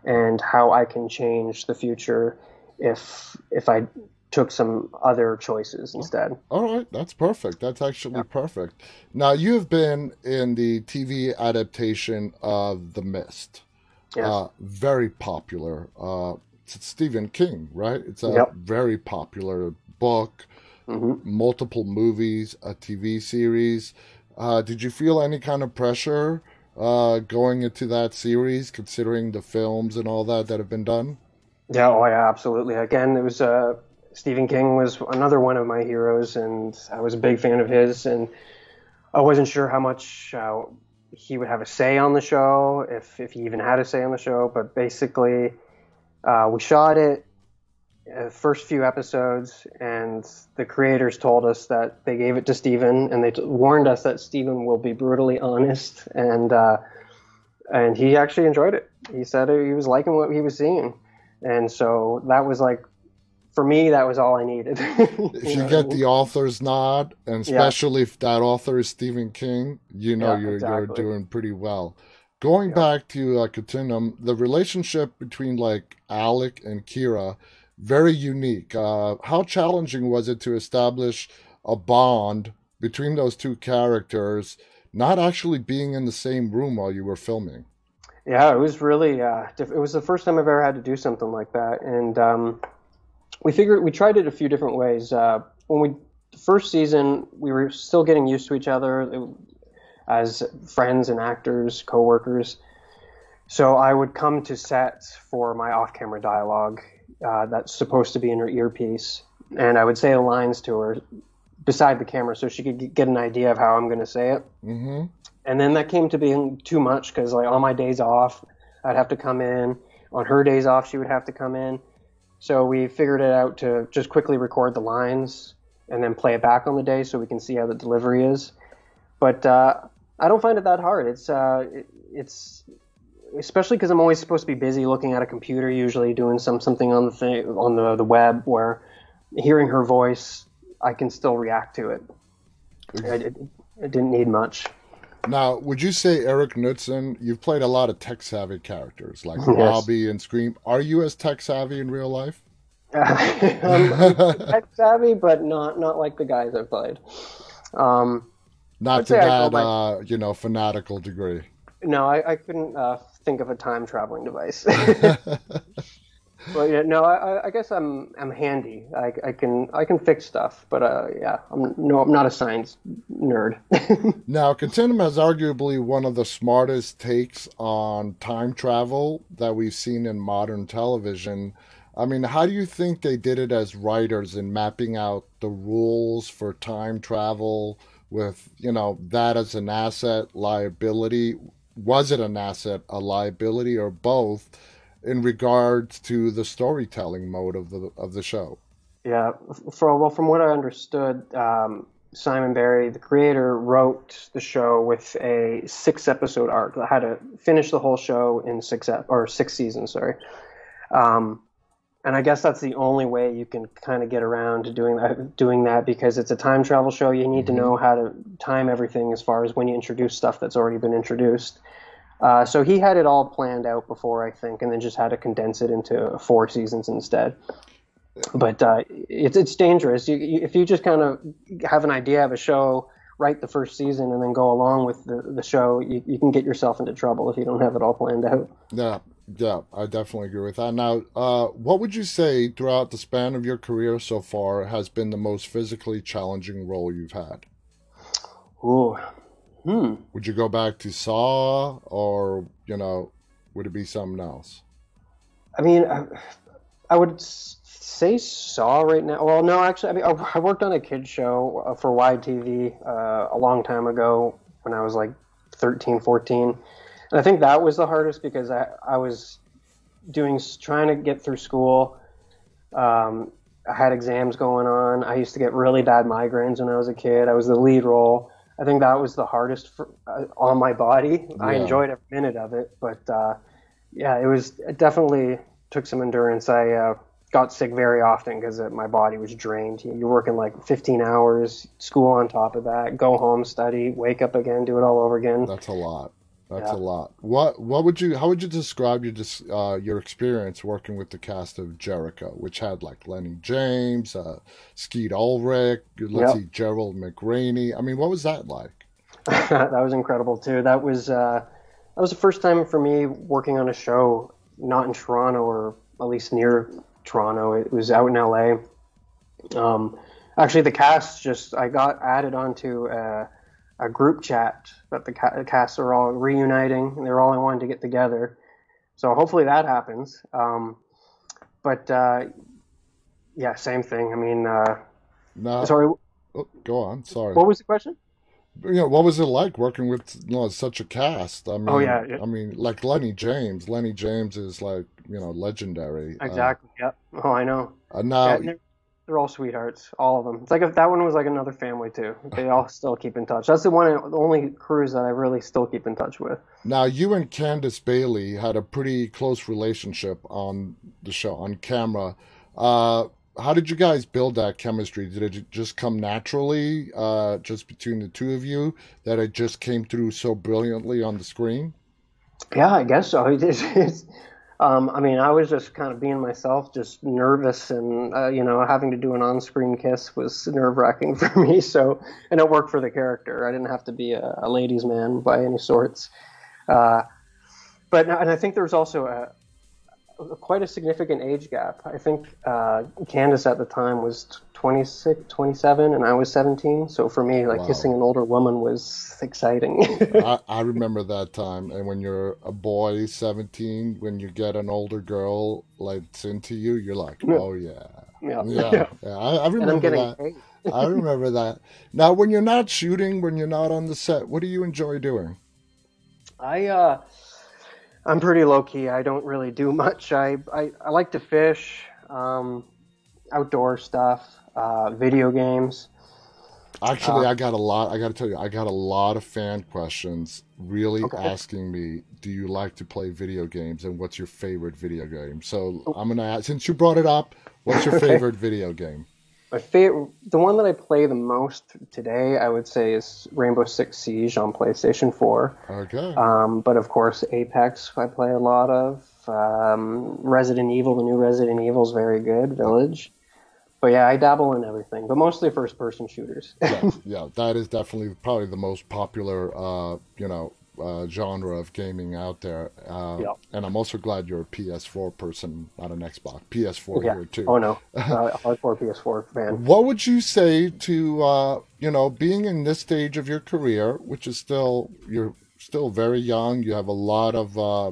and how I can change the future if if I took some other choices instead. All right, that's perfect. That's actually perfect. Now, you have been in the TV adaptation of The Mist. Yes. Uh, very popular. Uh, it's Stephen King, right? It's a Yep. very popular book, hmm multiple movies, a TV series. Uh, did you feel any kind of pressure uh, going into that series, considering the films and all that that have been done? Yeah, oh yeah, absolutely. Again, it was uh, Stephen King was another one of my heroes, and I was a big fan of his. And I wasn't sure how much uh, he would have a say on the show, if if he even had a say on the show. But basically, uh, we shot it, uh, first few episodes, and the creators told us that they gave it to Stephen, and they t- warned us that Stephen will be brutally honest, and uh, and he actually enjoyed it. He said he was liking what he was seeing, and so that was like, for me, that was all I needed. If you get the author's nod, and Yeah. especially if that author is Stephen King, you know Yeah, you're you're doing pretty well. Going Yeah. back to uh, Continuum, the relationship between like Alec and Kira, very unique. Uh, how challenging was it to establish a bond between those two characters, not actually being in the same room while you were filming? Yeah, it was really. Uh, diff- it was the first time I've ever had to do something like that, and um, we figured we tried it a few different ways. Uh, when we the first season, we were still getting used to each other as friends and actors, coworkers. So I would come to set for my off-camera dialogue uh, that's supposed to be in her earpiece, and I would say the lines to her beside the camera so she could get an idea of how I'm going to say it. Hmm and then that came to being too much because like on my days off i'd have to come in. On her days off she would have to come in. So we figured it out to just quickly record the lines and then play it back on the day so we can see how the delivery is. But uh, i don't find it that hard. It's uh, it, it's especially because i'm always supposed to be busy looking at a computer usually doing some something on the thing on the, the web where hearing her voice i can still react to it I, it, it didn't need much Now, would you say Erik Knudsen? You've played a lot of tech savvy characters like Yes. Robbie and Scream. Are you as tech savvy in real life? I'm, I'm tech savvy, but not not like the guys I've played. Um, Not to I that, by- uh, you know, fanatical degree. no, I, I couldn't uh, think of a time traveling device. but yeah, no, I, I- I guess I'm I'm handy. I, I can I can fix stuff, but uh, yeah, I'm no, I'm not a science nerd. Now, Continuum has arguably one of the smartest takes on time travel that we've seen in modern television. I mean, how do you think they did it as writers in mapping out the rules for time travel with, you know, that as an asset, liability? Was it an asset, a liability, or both in regards to the storytelling mode of the of the show? Yeah, well, from what I understood, um, Simon Barry, the creator, wrote the show with a six-episode arc. Had to finish the whole show in six ep- or six seasons. Sorry, um, and I guess that's the only way you can kind of get around to doing that. Doing that because it's a time travel show. You need to know how to time everything as far as when you introduce stuff that's already been introduced. Uh, so he had it all planned out before, I think, and then just had to condense it into four seasons instead but uh, it's it's dangerous. You, you, if you just kind of have an idea of a show, write the first season, and then go along with the, the show, you, you can get yourself into trouble if you don't have it all planned out. Yeah, yeah, I definitely agree with that. Now, uh, what would you say throughout the span of your career so far has been the most physically challenging role you've had? Ooh, Hmm. Would you go back to Saw, or you know, would it be something else? I mean, I, I would say Saw right now. Well, no, actually, I mean, I, I worked on a kids show uh, for YTV uh, a long time ago when I was like 13, 14. And I think that was the hardest because I, I was doing trying to get through school. Um, I had exams going on. I used to get really bad migraines when I was a kid. I was the lead role. I think that was the hardest for, uh, on my body. I enjoyed every minute of it, but uh, yeah, it was it definitely took some endurance. I uh, got sick very often because my body was drained. You're working like 15 hours, school on top of that, go home, study, wake up again, do it all over again. That's a lot. That's Yeah. a lot. What what would you how would you describe your uh, your experience working with the cast of Jericho, which had like Lennie James, uh, Skeet Ulrich, let's Yep. see, Gerald McRaney. I mean, what was that like? that was incredible too. That was uh, that was the first time for me working on a show not in Toronto or at least near Toronto. It was out in LA. Um, actually, the cast just I got added onto a, a group chat that the ca- casts are all reuniting. and They're all wanting to get together. So hopefully that happens. Um, but uh, yeah, same thing. I mean, uh, No, sorry, oh, go on. Sorry. what was the question? you know, what was it like working with you know, such a cast? I mean, Oh, yeah, yeah. I mean, like Lennie James. Lennie James is like you know legendary. Uh, Exactly. yep. Oh, I know. Uh, now, Yeah, they're, all sweethearts, all of them. It's like if that one was like another family too. They all still keep in touch. That's the one, the only cruise that I really still keep in touch with. now you and Candace Bailey had a pretty close relationship on the show on camera. Uh, how did you guys build that chemistry? Did it just come naturally, uh, just between the two of you, that it just came through so brilliantly on the screen? Yeah, I guess so. It is, it's, um, I mean, I was just kind of being myself, just nervous, and uh, you know, having to do an on-screen kiss was nerve-wracking for me. So, and it worked for the character. I didn't have to be a, a ladies' man by any sorts. Uh, but and I think there was also a, quite a significant age gap. I think uh, Candace at the time was 26, 27, and I was 17. So for me, like Wow. kissing an older woman was exciting. I, I remember that time. And when you're a boy, 17, when you get an older girl like into you, you're like, oh yeah. yeah. Yeah, yeah. I, I I'm remember that. I remember that. Now, when you're not shooting, when you're not on the set, what do you enjoy doing? I uh, I'm pretty low key. I don't really do much. I I, I like to fish, um, outdoor stuff, uh, video games. Actually, Uh, I got a lot. I got to tell you, I got a lot of fan questions really Okay. asking me, "Do you like to play video games? And what's your favorite video game?" So Oh. I'm gonna ask, since you brought it up, what's your Okay. favorite video game? My favorite, the one that I play the most today, I would say, is Rainbow Six Siege on PlayStation 4. Okay. Um, but of course, Apex I play a lot of. Um, Resident Evil, the new Resident Evil is very good. Village. But yeah, I dabble in everything, but mostly first-person shooters. yeah, yeah, that is definitely probably the most popular, uh, you know, uh, genre of gaming out there. Uh, Yeah. And I'm also glad you're a PS4 person, not an Xbox. PS4 yeah. here too. Oh no, uh, hardcore PS4 fan. What would you say to uh, you know being in this stage of your career, which is still you're still very young, you have a lot of uh,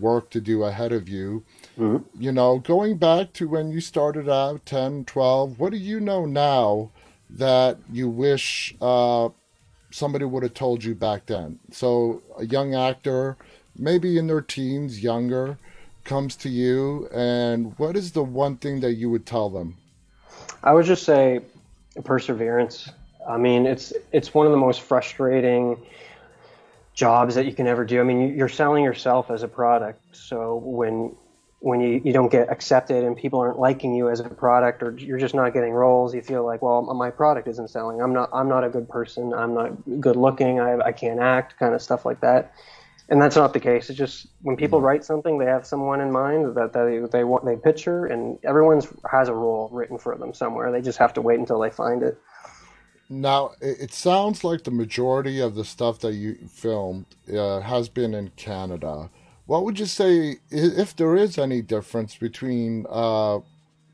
work to do ahead of you. Mhm. You know, going back to when you started out 10, 12, what do you know now that you wish uh, somebody would have told you back then? So a young actor, maybe in their teens, younger, comes to you, and what is the one thing that you would tell them? I would just say perseverance. I mean, it's it's one of the most frustrating jobs that you can ever do. I mean, you- you're selling yourself as a product. So when when you, you don't get accepted and people aren't liking you as a product or you're just not getting roles, you feel like, well, my product isn't selling. I'm not I'm not a good person. I'm not good looking. I, I can't act, kind of stuff like that. And that's not the case. It's just when people write something, they have someone in mind that they they want they picture, and everyone has a role written for them somewhere. They just have to wait until they find it. Now, it it sounds like the majority of the stuff that you filmed uh, has been in Canada. What would you say, if there is any difference between uh,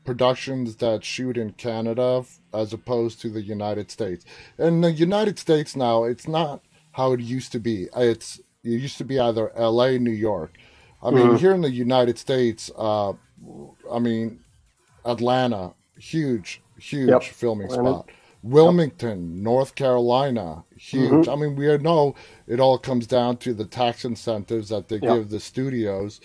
productions that shoot in Canada as opposed to the United States? In the United States now, it's not how it used to be. It's it used to be either L.A., New York. I mean, mm-hmm. here in the United States, uh, I mean, Atlanta, huge, huge yep. filming spot. Wilmington. North Carolina, huge. Mm-hmm. I mean, we know it all comes down to the tax incentives that they give the studios.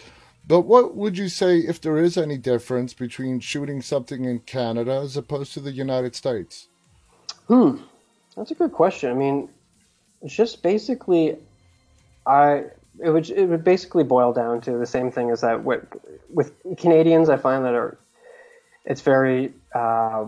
But what would you say if there is any difference between shooting something in Canada as opposed to the United States? Hmm, that's a good question. I mean, it's just basically, I it would it would basically boil down to the same thing as that with, with Canadians. I find that are it's very uh,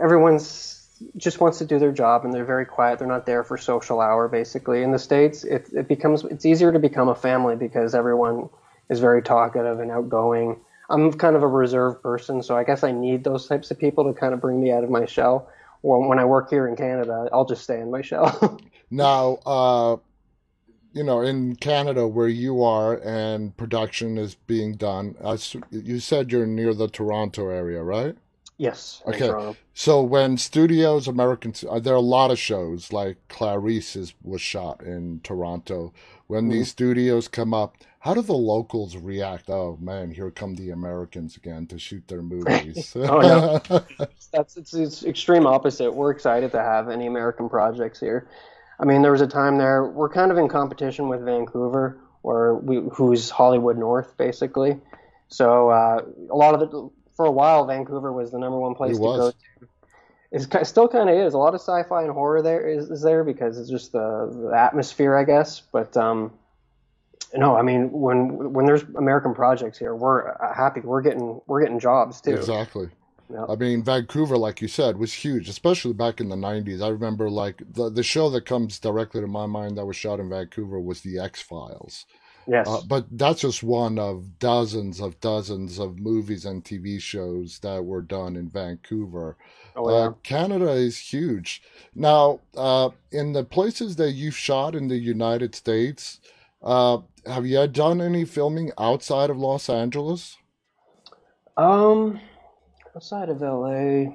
everyone's just wants to do their job and they're very quiet. They're not there for social hour, basically. In the states, it, it becomes it's easier to become a family because everyone is very talkative and outgoing. I'm kind of a reserved person, so I guess I need those types of people to kind of bring me out of my shell. Well, when I work here in Canada, I'll just stay in my shell. now, uh, you know, in Canada where you are and production is being done, you said you're near the Toronto area, right? Yes. Okay. So when studios, American, uh, there are a lot of shows like Clarice is, was shot in Toronto. When mm-hmm. these studios come up, how do the locals react? Oh man, here come the Americans again to shoot their movies. oh no, that's it's, it's extreme opposite. We're excited to have any American projects here. I mean, there was a time there we're kind of in competition with Vancouver, or we, who's Hollywood North basically. So uh, a lot of the for a while, Vancouver was the number one place to go to. It still kind of is. A lot of sci-fi and horror there is, is there because it's just the, the atmosphere, I guess. But um, no, I mean when when there's American projects here, we're uh, happy. We're getting we're getting jobs too. Exactly. Yep. I mean, Vancouver, like you said, was huge, especially back in the '90s. I remember like the the show that comes directly to my mind that was shot in Vancouver was the X Files. Yes. Uh, but that's just one of dozens of dozens of movies and TV shows that were done in Vancouver. Oh, yeah. Uh, Canada is huge. Now, uh, in the places that you've shot in the United States, uh, have you done any filming outside of Los Angeles? Um, outside of LA,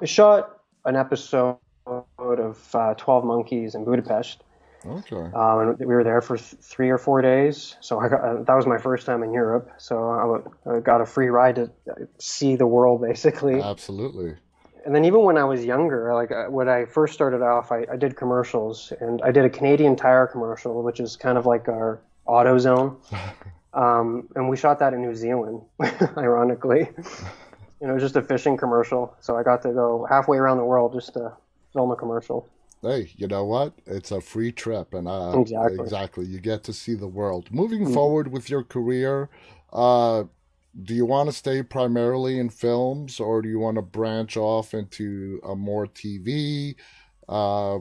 I shot an episode of uh, Twelve Monkeys in Budapest. Okay. Um, and we were there for th- three or four days. So I got, uh, that was my first time in Europe. So I, got a free ride to see the world, basically. Absolutely. And then even when I was younger, like uh, when I first started off, I, I did commercials, and I did a Canadian Tire commercial, which is kind of like our AutoZone. um, and we shot that in New Zealand, ironically. you know, just a fishing commercial. So I got to go halfway around the world just to film a commercial hey, you know what? It's a free trip, and uh, exactly, exactly, you get to see the world. Moving mm-hmm. forward with your career, uh, do you want to stay primarily in films, or do you want to branch off into a more TV? Uh,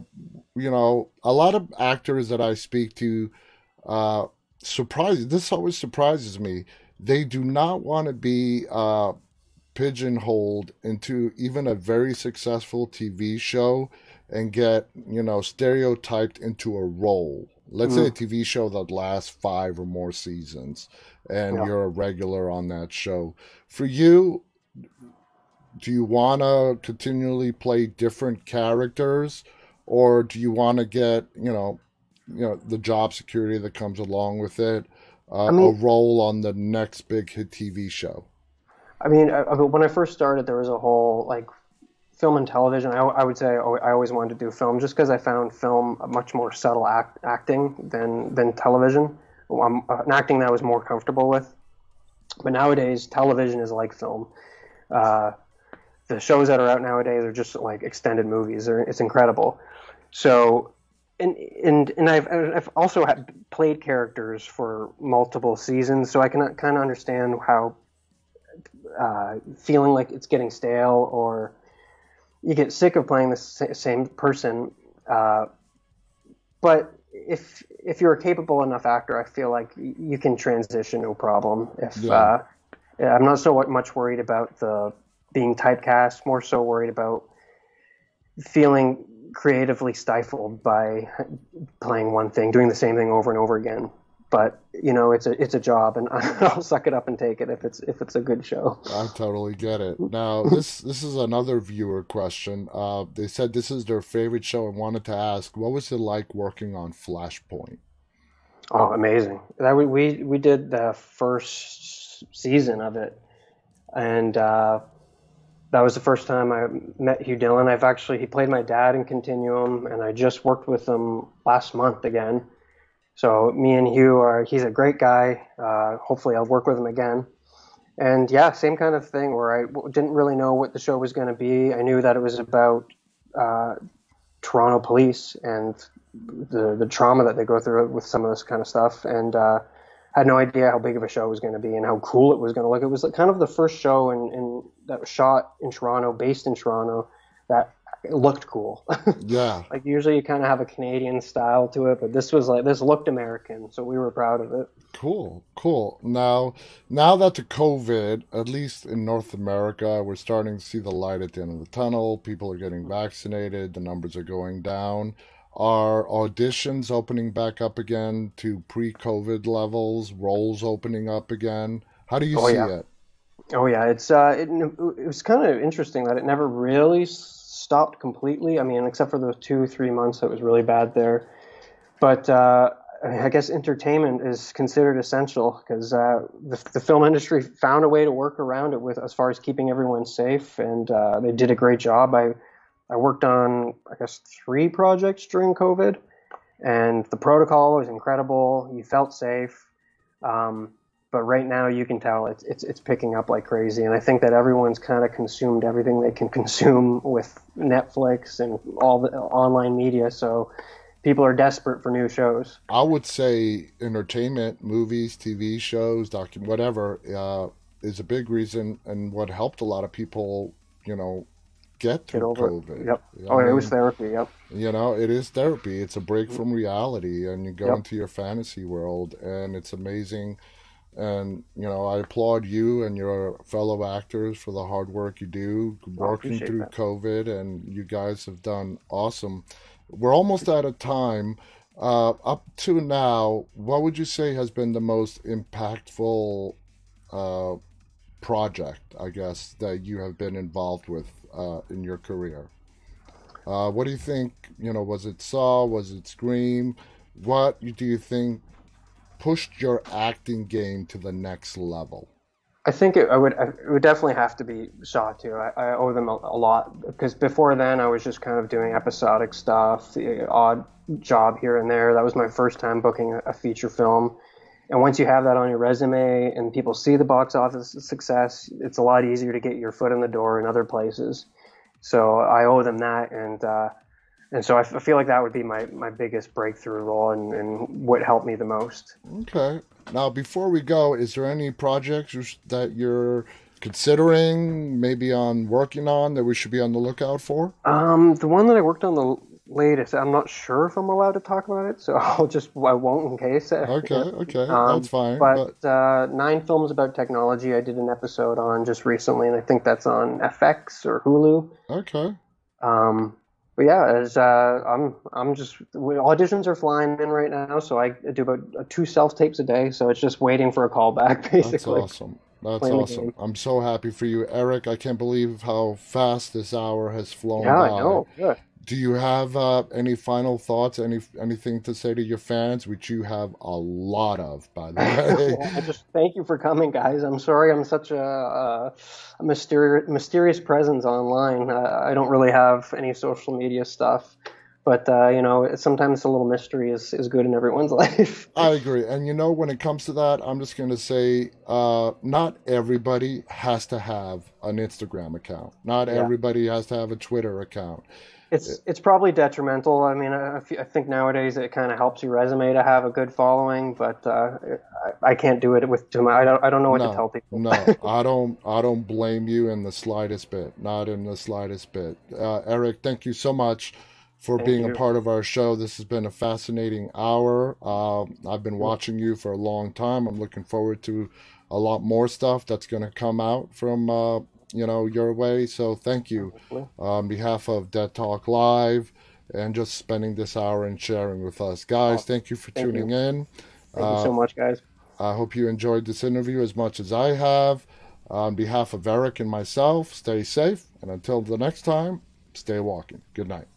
you know, a lot of actors that I speak to, uh, surprise. This always surprises me. They do not want to be uh, pigeonholed into even a very successful TV show and get, you know, stereotyped into a role. Let's mm. say a mm. TV show that lasts five or more seasons and yeah. you're a regular on that show. For you, do you want to continually play different characters or do you want to get, you know, you know, the job security that comes along with it, uh, I mean, a role on the next big hit TV show? I mean, I, when I first started, there was a whole like film and television, I, I would say I always wanted to do film just because I found film a much more subtle act, acting than than television. Um, an acting that I was more comfortable with. But nowadays, television is like film. Uh, the shows that are out nowadays are just like extended movies. They're, it's incredible. So, and and and I've I've also played characters for multiple seasons, so I can kind of understand how uh, feeling like it's getting stale or you get sick of playing the same person. Uh, but if if you're a capable enough actor, I feel like you can transition no problem. If yeah. uh, I'm not so much worried about the being typecast, more so worried about feeling creatively stifled by playing one thing, doing the same thing over and over again. But you know it's a it's a job, and I'll suck it up and take it if it's if it's a good show. I totally get it. Now this this is another viewer question. Uh, they said this is their favorite show and wanted to ask, what was it like working on Flashpoint? Oh, amazing! That we we, we did the first season of it, and uh, that was the first time I met Hugh Dillon. I've actually he played my dad in Continuum, and I just worked with him last month again. So me and Hugh are he's a great guy. Uh, hopefully I'll work with him again. And yeah, same kind of thing where I didn't really know what the show was going to be. I knew that it was about uh, Toronto police and the the trauma that they go through with some of this kind of stuff, and uh, had no idea how big of a show it was going to be and how cool it was going to look. It was kind of the first show in, in that was shot in Toronto, based in Toronto, that looked cool. Yeah. like usually you kind of have a Canadian style to it, but this was like this looked American, so we were proud of it. Cool, cool. Now, now that the COVID, at least in North America, we're starting to see the light at the end of the tunnel. People are getting vaccinated. The numbers are going down. Are auditions opening back up again to pre-COVID levels? Roles opening up again? How do you Oh, see yeah. it? Oh yeah, it's uh, it, it was kind of interesting that it never really stopped completely. I mean, except for those two three months that was really bad there. But uh, I mean, I guess entertainment is considered essential because uh, the, the film industry found a way to work around it with as far as keeping everyone safe, and uh, they did a great job. I I worked on I guess three projects during COVID, and the protocol was incredible. You felt safe. Um, but right now you can tell it's it's it's picking up like crazy, and I think that everyone's kind of consumed everything they can consume with Netflix and all the online media. So people are desperate for new shows. I would say entertainment, movies, TV shows, docu whatever, uh, is a big reason and what helped a lot of people, you know, get Get through over COVID. it. Yep. You Oh, know, it was therapy. Yep. you know, it is therapy. It's a break from reality, and you go Yep. into your fantasy world, and it's amazing. And you know, I applaud you and your fellow actors for the hard work you do working through that. COVID, and you guys have done awesome. We're almost out of time. Uh, up to now, what would you say has been the most impactful uh, project, I guess, that you have been involved with uh, in your career? Uh, what do you think? You know, was it Saw? Was it Scream? What do you think pushed your acting game to the next level? I think it, I would it would definitely have to be Saw two. I, I owe them a, a lot because before then I was just kind of doing episodic stuff, the odd job here and there. That was my first time booking a, a feature film. And once you have that on your resume and people see the box office success, it's a lot easier to get your foot in the door in other places. So I owe them that, and uh, and so I, f- I feel like that would be my, my biggest breakthrough role and, and what helped me the most. Okay. Now, before we go, is there any projects that you're considering, maybe on working on that we should be on the lookout for? Um, the one that I worked on the latest, I'm not sure if I'm allowed to talk about it, so I'll just I won't in case. Okay, okay, Um, that's fine. But, But uh, nine films about technology. I did an episode on just recently, and I think that's on FX or Hulu. okay, Um, but yeah, as, uh, I'm I'm just auditions are flying in right now, so I do about uh, two self tapes a day. So it's just waiting for a call back, that's awesome. That's awesome. I'm so happy for you, Erik. I can't believe how fast this hour has flown Yeah, I know. Good. Do you have uh, any final thoughts? Any anything to say to your fans, which you have a lot of, by the way? I just thank you for coming, guys. I'm sorry I'm such a, a, a mysterious mysterious presence online. Uh, I don't really have any social media stuff, but uh, you know, sometimes a little mystery is, is good in everyone's life. I agree. And you know, when it comes to that, I'm just going to say uh, not everybody has to have an Instagram account. Not Yeah. everybody has to have a Twitter account. It's it's probably detrimental. I mean, I, I think nowadays it kind of helps your resume to have a good following, but uh, I, I can't do it with too much. I don't I don't know what to No, tell people. no, I don't. I don't blame you in the slightest bit. Not in the slightest bit. Uh, Erik, thank you so much for Thank being you. a part of our show. This has been a fascinating hour. Uh, I've been watching you for a long time. I'm looking forward to a lot more stuff that's going to come out from uh, you know your way. So thank you on behalf of Dead Talk Live and just spending this hour and sharing with us, guys. Thank you for Thank tuning in. Thank uh, you so much, guys. I hope you enjoyed this interview as much as I have. On behalf of Erik and myself, stay safe, and until the next time, stay walking. Good night.